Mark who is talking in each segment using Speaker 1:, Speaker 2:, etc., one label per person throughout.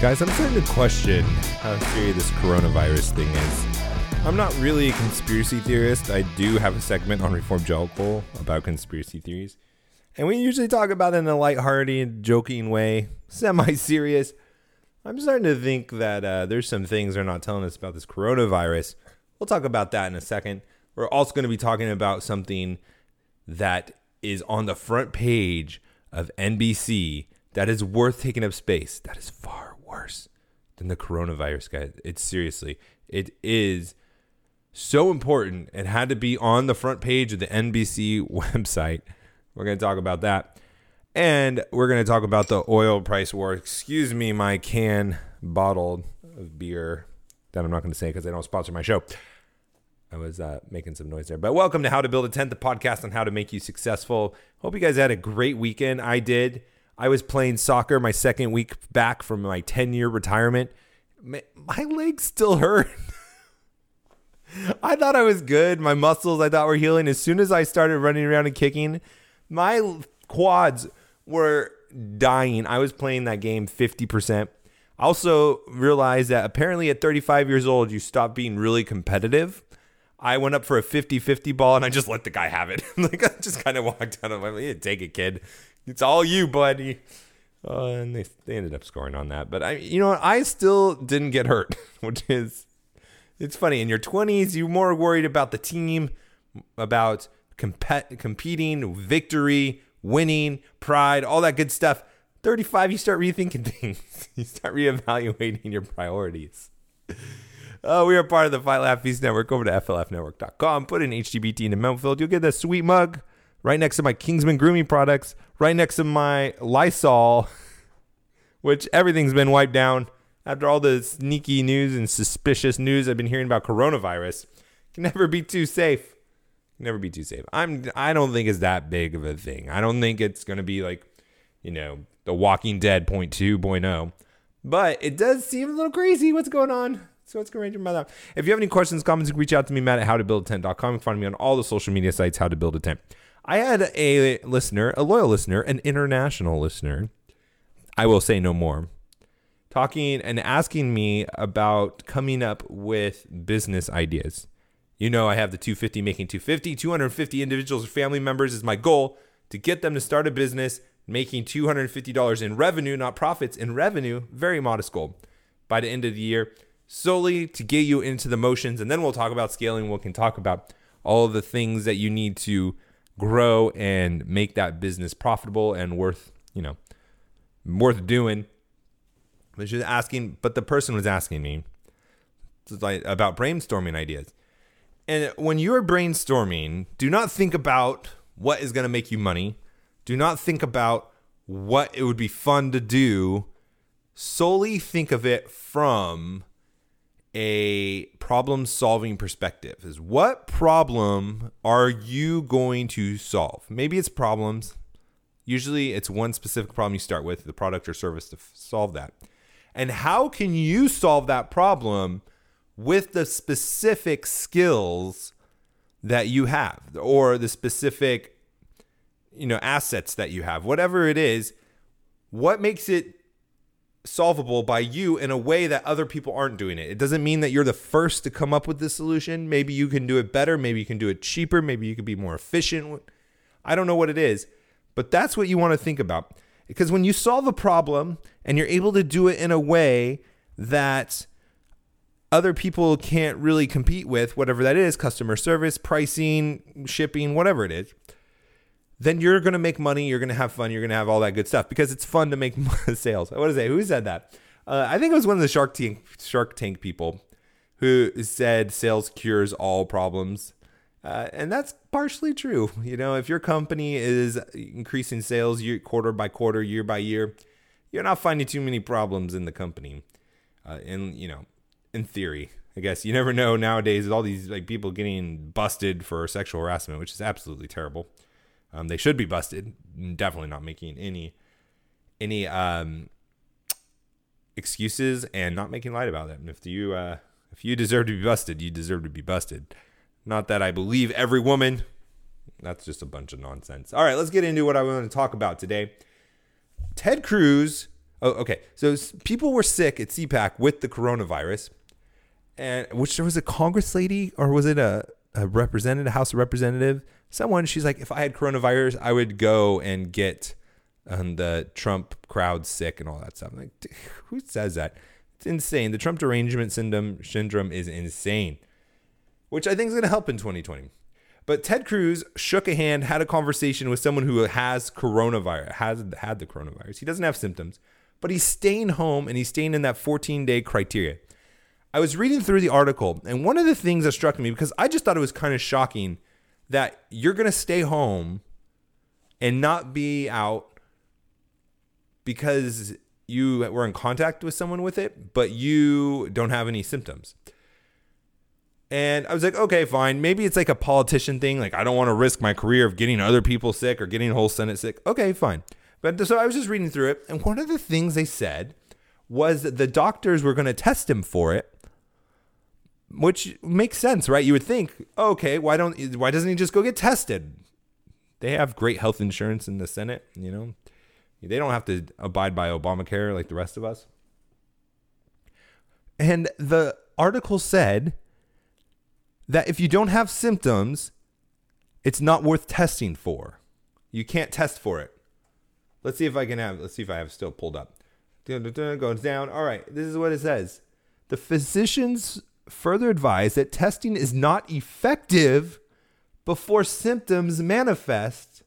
Speaker 1: Guys, I'm starting to question how serious this coronavirus thing is. I'm not really a conspiracy theorist. I do have a segment on Reform Jellicle about conspiracy theories. And we usually talk about it in a lighthearted, joking way, semi serious. I'm starting to think that uh, there's some things they're not telling us about this coronavirus. We'll talk about that in a second. We're also going to be talking about something that is on the front page of NBC that is worth taking up space. That is far worse than the coronavirus, guys. It's seriously, it is so important. It had to be on the front page of the NBC website. We're going to talk about that. And we're going to talk about the oil price war. Excuse me, my can bottle of beer that I'm not going to say because they don't sponsor my show. I was uh, making some noise there. But welcome to How to Build a Tent, the podcast on how to make you successful. Hope you guys had a great weekend. I did. I was playing soccer my second week back from my 10 year retirement. My, legs still hurt. I thought I was good. My muscles I thought were healing. As soon as I started running around and kicking, my quads were dying. I was playing that game 50%. I also realized that apparently at 35 years old, you stop being really competitive. I went up for a 50 50 ball and I just let the guy have it. like, I just kind of walked out of my, yeah, take it, kid. It's all you, buddy. Uh, and they, they ended up scoring on that. But I, you know, I still didn't get hurt, which is, it's funny. In your 20s, you're more worried about the team, about comp- competing, victory, winning, pride, all that good stuff. 35, you start rethinking things. you start reevaluating your priorities. Uh, we are part of the Fight Laugh Feast Network. Over to FLFnetwork.com. Put in HTBT in the memo field. You'll get that sweet mug right next to my Kingsman grooming products, right next to my Lysol, which everything's been wiped down after all the sneaky news and suspicious news I've been hearing about coronavirus. Can never be too safe. Can never be too safe. I'm I don't think it's that big of a thing. I don't think it's gonna be like, you know, the Walking Dead point two point oh. But it does seem a little crazy what's going on. So let's go range about that. If you have any questions, comments, reach out to me, Matt at howtobuildatent.com. You can find me on all the social media sites, how to build a tent. I had a listener, a loyal listener, an international listener. I will say no more. Talking and asking me about coming up with business ideas. You know, I have the 250 making 250, 250 individuals or family members is my goal to get them to start a business making $250 in revenue, not profits, in revenue. Very modest goal by the end of the year, solely to get you into the motions. And then we'll talk about scaling. We can talk about all the things that you need to grow and make that business profitable and worth, you know, worth doing. But she's asking, but the person was asking me like about brainstorming ideas. And when you're brainstorming, do not think about what is going to make you money. Do not think about what it would be fun to do. Solely think of it from a problem solving perspective is what problem are you going to solve? Maybe it's problems. Usually it's one specific problem you start with the product or service to f- solve that. And how can you solve that problem with the specific skills that you have or the specific you know assets that you have? Whatever it is what makes it solvable by you in a way that other people aren't doing it. It doesn't mean that you're the first to come up with the solution. Maybe you can do it better, maybe you can do it cheaper, maybe you can be more efficient. I don't know what it is, but that's what you want to think about. Because when you solve a problem and you're able to do it in a way that other people can't really compete with, whatever that is customer service, pricing, shipping, whatever it is then you're going to make money. You're going to have fun. You're going to have all that good stuff because it's fun to make sales. What is it? Who said that? Uh, I think it was one of the Shark Tank Shark Tank people who said sales cures all problems. Uh, and that's partially true. You know, if your company is increasing sales year, quarter by quarter, year by year, you're not finding too many problems in the company. Uh, in you know, in theory, I guess you never know nowadays. With all these like people getting busted for sexual harassment, which is absolutely terrible. Um, they should be busted. Definitely not making any any um, excuses and not making light about it. And if you uh, if you deserve to be busted, you deserve to be busted. Not that I believe every woman. That's just a bunch of nonsense. All right, let's get into what I want to talk about today. Ted Cruz Oh, okay. So people were sick at CPAC with the coronavirus, and which there was a Congress lady or was it a, a representative, House of representative, someone. She's like, if I had coronavirus, I would go and get um, the Trump crowd sick and all that stuff. I'm like, "D- who says that? It's insane. The Trump derangement syndrome syndrome is insane, which I think is going to help in 2020. But Ted Cruz shook a hand, had a conversation with someone who has coronavirus, has had the coronavirus. He doesn't have symptoms, but he's staying home and he's staying in that 14 day criteria. I was reading through the article, and one of the things that struck me because I just thought it was kind of shocking that you're going to stay home and not be out because you were in contact with someone with it, but you don't have any symptoms. And I was like, okay, fine. Maybe it's like a politician thing. Like, I don't want to risk my career of getting other people sick or getting the whole Senate sick. Okay, fine. But so I was just reading through it. And one of the things they said was that the doctors were going to test him for it, which makes sense, right? You would think, oh, okay, why don't, why doesn't he just go get tested? They have great health insurance in the Senate, you know? They don't have to abide by Obamacare like the rest of us. And the article said that if you don't have symptoms, it's not worth testing for. You can't test for it. Let's see if I can have, let's see if I have still pulled up. Goes down. All right, this is what it says. The physicians further advised that testing is not effective before symptoms manifest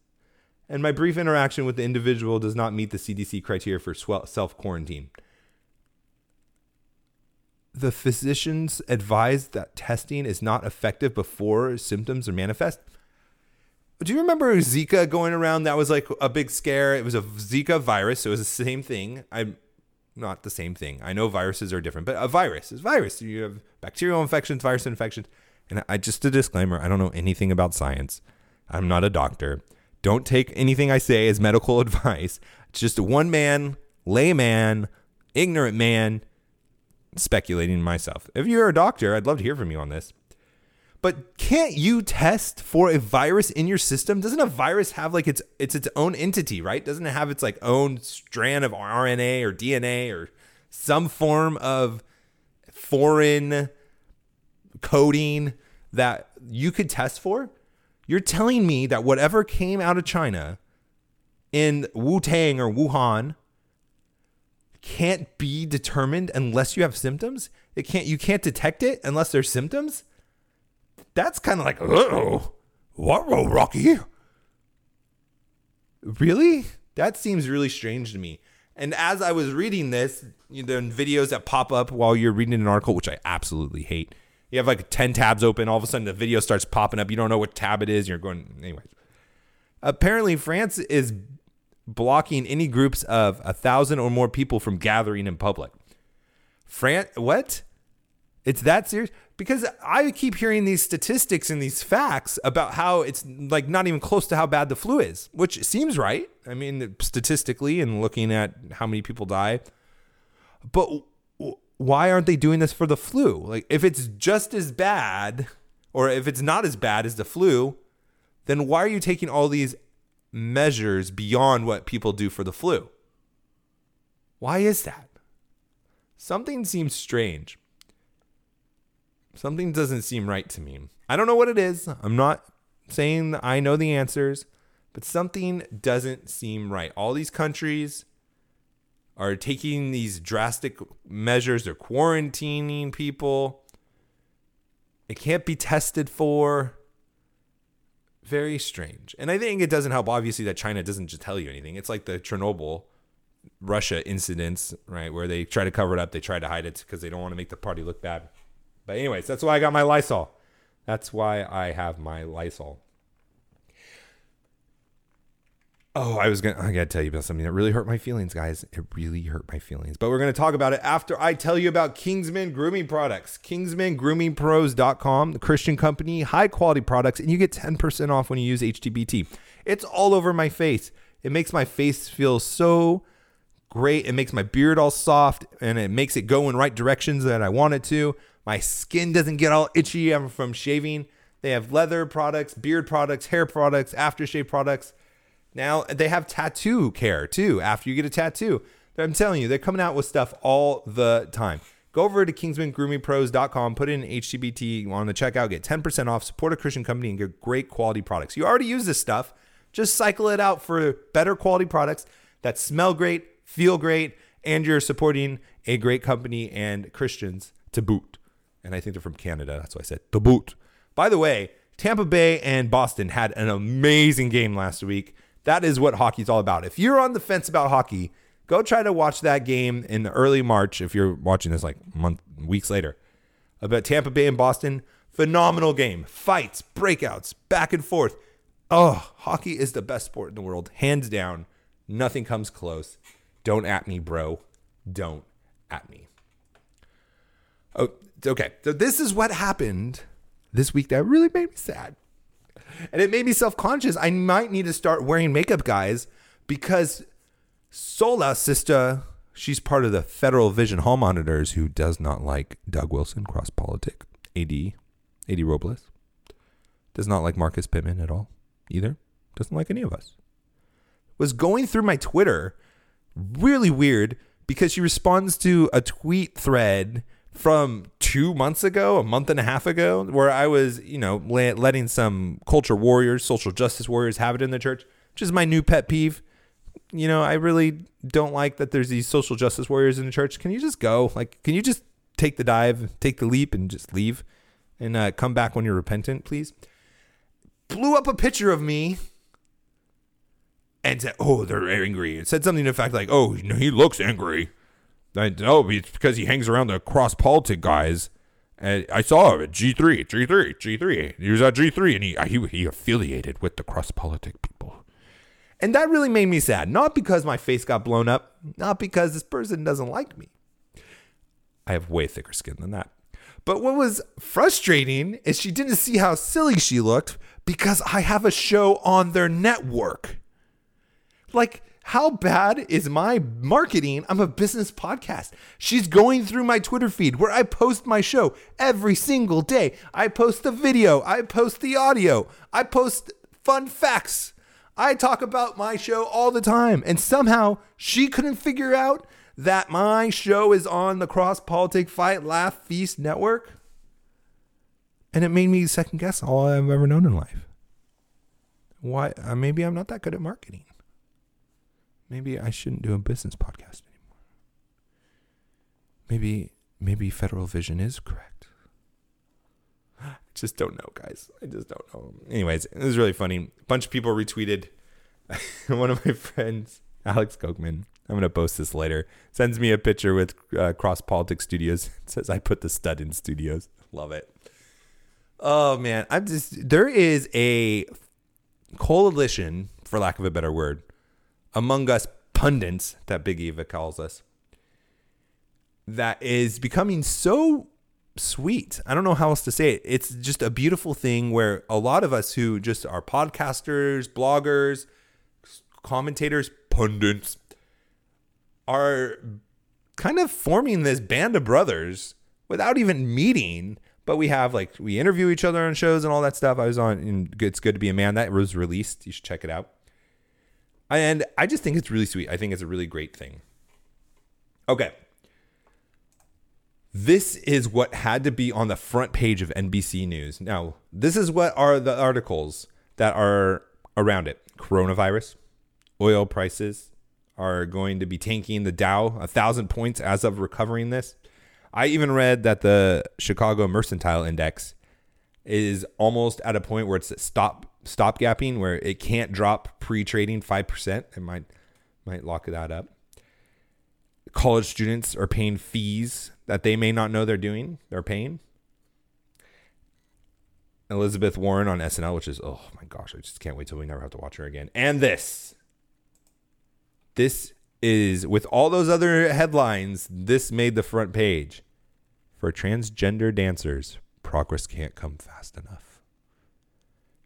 Speaker 1: and my brief interaction with the individual does not meet the CDC criteria for self quarantine. The physicians advised that testing is not effective before symptoms are manifest. Do you remember Zika going around? That was like a big scare. It was a Zika virus. So it was the same thing. I'm not the same thing. I know viruses are different, but a virus is virus. You have bacterial infections, virus infections. And I just a disclaimer, I don't know anything about science. I'm not a doctor. Don't take anything I say as medical advice. It's just one man, layman, ignorant man speculating myself. If you're a doctor, I'd love to hear from you on this. But can't you test for a virus in your system? Doesn't a virus have like its it's its own entity, right? Doesn't it have its like own strand of RNA or DNA or some form of foreign coding that you could test for? You're telling me that whatever came out of China in Wu Tang or Wuhan can't be determined unless you have symptoms? It can't you can't detect it unless there's symptoms? That's kind of like, oh, what, Rocky? Really? That seems really strange to me. And as I was reading this, you know, the videos that pop up while you're reading an article, which I absolutely hate. You have like 10 tabs open, all of a sudden the video starts popping up. You don't know what tab it is. You're going, anyways. Apparently, France is blocking any groups of a thousand or more people from gathering in public. France, what? It's that serious? Because I keep hearing these statistics and these facts about how it's like not even close to how bad the flu is, which seems right. I mean, statistically and looking at how many people die. But why aren't they doing this for the flu? Like, if it's just as bad, or if it's not as bad as the flu, then why are you taking all these measures beyond what people do for the flu? Why is that? Something seems strange. Something doesn't seem right to me. I don't know what it is. I'm not saying I know the answers, but something doesn't seem right. All these countries are taking these drastic measures. They're quarantining people. It can't be tested for. Very strange. And I think it doesn't help, obviously, that China doesn't just tell you anything. It's like the Chernobyl Russia incidents, right? Where they try to cover it up, they try to hide it because they don't want to make the party look bad. But, anyways, that's why I got my Lysol. That's why I have my Lysol. Oh, I was gonna I gotta tell you about something that really hurt my feelings, guys. It really hurt my feelings. But we're gonna talk about it after I tell you about Kingsman Grooming Products. KingsmanGroomingPros.com, the Christian company, high quality products, and you get 10% off when you use HTBT. It's all over my face. It makes my face feel so great. It makes my beard all soft and it makes it go in right directions that I want it to. My skin doesn't get all itchy from shaving. They have leather products, beard products, hair products, aftershave products. Now they have tattoo care too. After you get a tattoo, I'm telling you, they're coming out with stuff all the time. Go over to kingsmangroomingpros.com, put in HTBT on the checkout, get 10% off, support a Christian company, and get great quality products. You already use this stuff. Just cycle it out for better quality products that smell great, feel great, and you're supporting a great company and Christians to boot. And I think they're from Canada. That's why I said to boot. By the way, Tampa Bay and Boston had an amazing game last week. That is what hockey's all about. If you're on the fence about hockey, go try to watch that game in early March if you're watching this like month weeks later. About Tampa Bay and Boston, phenomenal game. Fights, breakouts, back and forth. Oh, hockey is the best sport in the world, hands down. Nothing comes close. Don't at me, bro. Don't at me. Oh, okay. So this is what happened this week that really made me sad. And it made me self conscious. I might need to start wearing makeup, guys, because Sola Sister, she's part of the Federal Vision Hall Monitors who does not like Doug Wilson, cross politic, AD, AD Robles. Does not like Marcus Pittman at all either. Doesn't like any of us. Was going through my Twitter, really weird, because she responds to a tweet thread from two months ago, a month and a half ago, where I was, you know, letting some culture warriors, social justice warriors have it in the church, which is my new pet peeve. You know, I really don't like that there's these social justice warriors in the church. Can you just go? Like, can you just take the dive, take the leap, and just leave and uh, come back when you're repentant, please? Blew up a picture of me and said, "Oh, they're angry." It said something to the fact like, "Oh, he looks angry." I know it's because he hangs around the cross politic guys. And I saw him at G3, G3, G3. He was at G3 and he, uh, he, he affiliated with the cross politic people. And that really made me sad. Not because my face got blown up, not because this person doesn't like me. I have way thicker skin than that. But what was frustrating is she didn't see how silly she looked because I have a show on their network. Like, how bad is my marketing? I'm a business podcast. She's going through my Twitter feed where I post my show every single day. I post the video, I post the audio, I post fun facts. I talk about my show all the time. And somehow she couldn't figure out that my show is on the Cross Politic Fight Laugh Feast network. And it made me second guess all I've ever known in life. Why? Uh, maybe I'm not that good at marketing. Maybe I shouldn't do a business podcast anymore. Maybe maybe Federal Vision is correct. I just don't know, guys. I just don't know. Anyways, it was really funny. A bunch of people retweeted. One of my friends, Alex Kochman, I'm gonna post this later. Sends me a picture with uh, Cross Politics Studios. It says I put the stud in studios. Love it. Oh man, I'm just there is a coalition, for lack of a better word, among us pundits that Big Eva calls us that is becoming so sweet. I don't know how else to say it. It's just a beautiful thing where a lot of us who just are podcasters, bloggers, commentators, pundits are kind of forming this band of brothers without even meeting. But we have like we interview each other on shows and all that stuff. I was on and It's Good to Be a Man. That was released. You should check it out. And I just think it's really sweet. I think it's a really great thing. Okay. This is what had to be on the front page of NBC News. Now, this is what are the articles that are around it coronavirus, oil prices are going to be tanking the Dow a thousand points as of recovering this. I even read that the Chicago Mercantile Index is almost at a point where it's stop stop gapping where it can't drop pre-trading 5%. It might might lock that up. College students are paying fees that they may not know they're doing. They're paying. Elizabeth Warren on SNL, which is oh my gosh, I just can't wait till we never have to watch her again. And this. This is with all those other headlines, this made the front page. For transgender dancers, progress can't come fast enough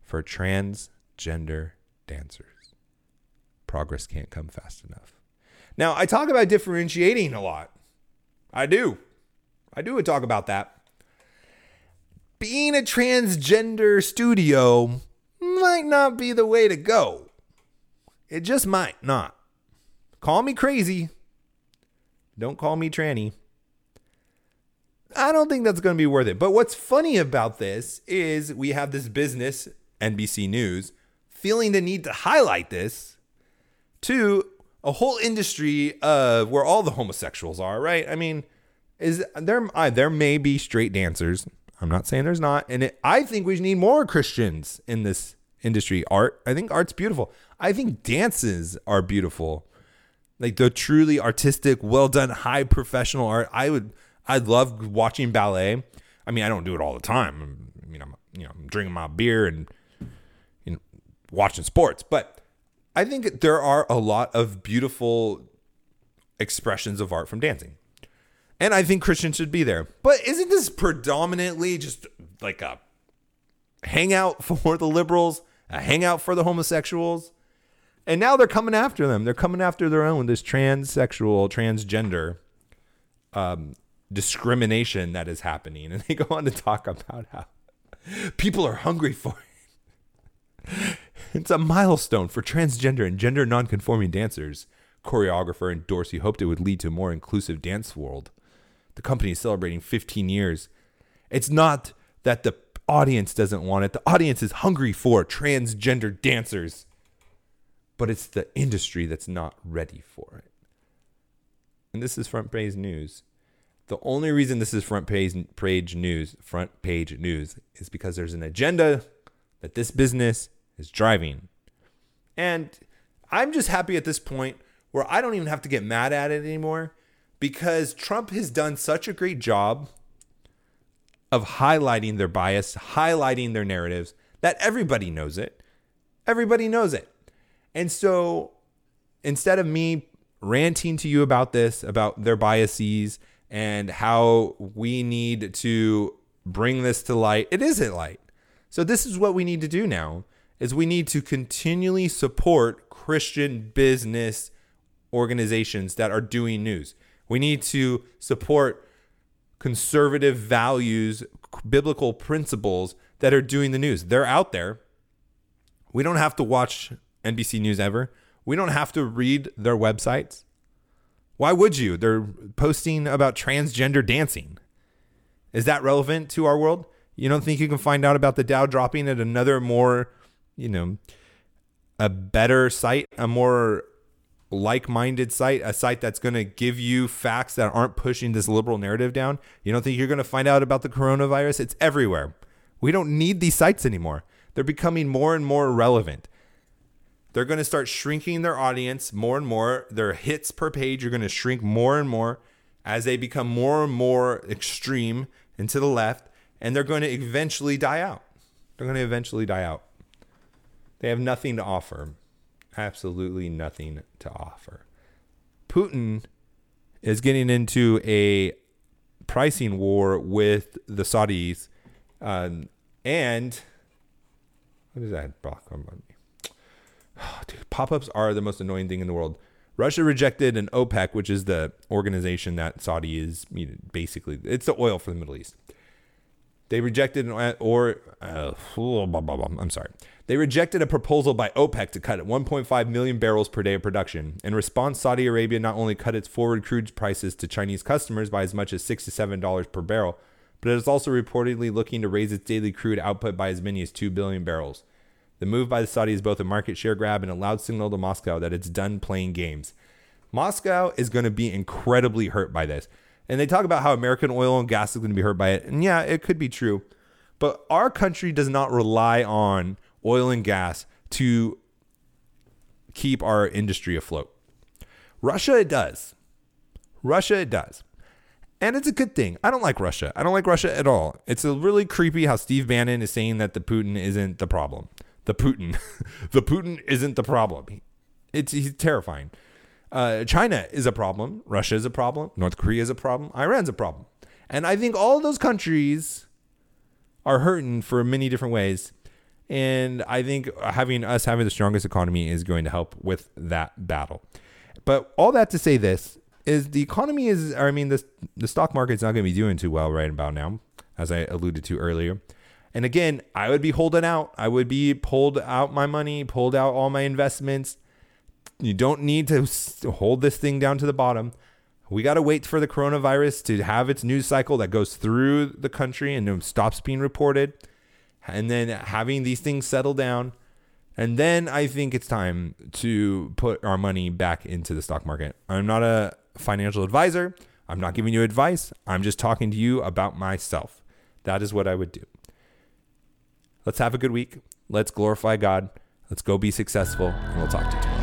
Speaker 1: for transgender dancers. Progress can't come fast enough. Now, I talk about differentiating a lot. I do. I do talk about that. Being a transgender studio might not be the way to go. It just might not. Call me crazy. Don't call me tranny. I don't think that's going to be worth it. But what's funny about this is we have this business, NBC News, feeling the need to highlight this to a whole industry of where all the homosexuals are, right? I mean, is there uh, there may be straight dancers. I'm not saying there's not, and it, I think we need more Christians in this industry. Art, I think art's beautiful. I think dances are beautiful, like the truly artistic, well done, high professional art. I would I love watching ballet. I mean, I don't do it all the time. I mean, I'm you know I'm drinking my beer and watching sports, but I think there are a lot of beautiful expressions of art from dancing. And I think Christians should be there. But isn't this predominantly just like a hangout for the liberals, a hangout for the homosexuals? And now they're coming after them. They're coming after their own, this transsexual, transgender um, discrimination that is happening. And they go on to talk about how people are hungry for. It's a milestone for transgender and gender nonconforming dancers. Choreographer Sean Dorsey hoped it would lead to a more inclusive dance world. The company is celebrating 15 years. It's not that the audience doesn't want it, the audience is hungry for transgender dancers, but it's the industry that's not ready for it. And this is front page news. The only reason this is front page page news, front page news, is because there's an agenda that this business is driving. And I'm just happy at this point where I don't even have to get mad at it anymore because Trump has done such a great job of highlighting their bias, highlighting their narratives that everybody knows it. Everybody knows it. And so instead of me ranting to you about this, about their biases, and how we need to bring this to light. It isn't light. So this is what we need to do now is we need to continually support Christian business organizations that are doing news. We need to support conservative values, biblical principles that are doing the news. They're out there. We don't have to watch NBC News ever. We don't have to read their websites. Why would you? They're posting about transgender dancing. Is that relevant to our world? You don't think you can find out about the Dow dropping at another more, you know, a better site, a more like-minded site, a site that's going to give you facts that aren't pushing this liberal narrative down? You don't think you're going to find out about the coronavirus? It's everywhere. We don't need these sites anymore. They're becoming more and more irrelevant. They're going to start shrinking their audience more and more. Their hits per page are going to shrink more and more as they become more and more extreme and to the left, and they're going to eventually die out. They're going to eventually die out. They have nothing to offer. Absolutely nothing to offer. Putin is getting into a pricing war with the Saudis. Um, and what is that? Block dude, pop-ups are the most annoying thing in the world. Russia rejected an OPEC, which is the organization that Saudi is you know, basically it's the oil for the Middle East. They rejected an or uh, I'm sorry. They rejected a proposal by OPEC to cut at 1.5 million barrels per day of production. In response, Saudi Arabia not only cut its forward crude prices to Chinese customers by as much as six to seven dollars per barrel, but it is also reportedly looking to raise its daily crude output by as many as two billion barrels. The move by the Saudis is both a market share grab and a loud signal to Moscow that it's done playing games. Moscow is going to be incredibly hurt by this. And they talk about how American oil and gas is going to be hurt by it. And yeah, it could be true. But our country does not rely on oil and gas to keep our industry afloat. Russia, it does. Russia, it does. And it's a good thing. I don't like Russia. I don't like Russia at all. It's a really creepy how Steve Bannon is saying that the Putin isn't the problem the Putin. the Putin isn't the problem. It's he's terrifying. Uh, China is a problem. Russia is a problem. North Korea is a problem. Iran's a problem. And I think all those countries are hurting for many different ways. And I think having us having the strongest economy is going to help with that battle. But all that to say this is the economy is, I mean, the, the stock market's not going to be doing too well right about now, as I alluded to earlier. And again, I would be holding out. I would be pulled out my money, pulled out all my investments. You don't need to hold this thing down to the bottom. We got to wait for the coronavirus to have its news cycle that goes through the country and stops being reported. And then having these things settle down. And then I think it's time to put our money back into the stock market. I'm not a financial advisor. I'm not giving you advice. I'm just talking to you about myself. That is what I would do. Let's have a good week. Let's glorify God. Let's go be successful. And we'll talk to you.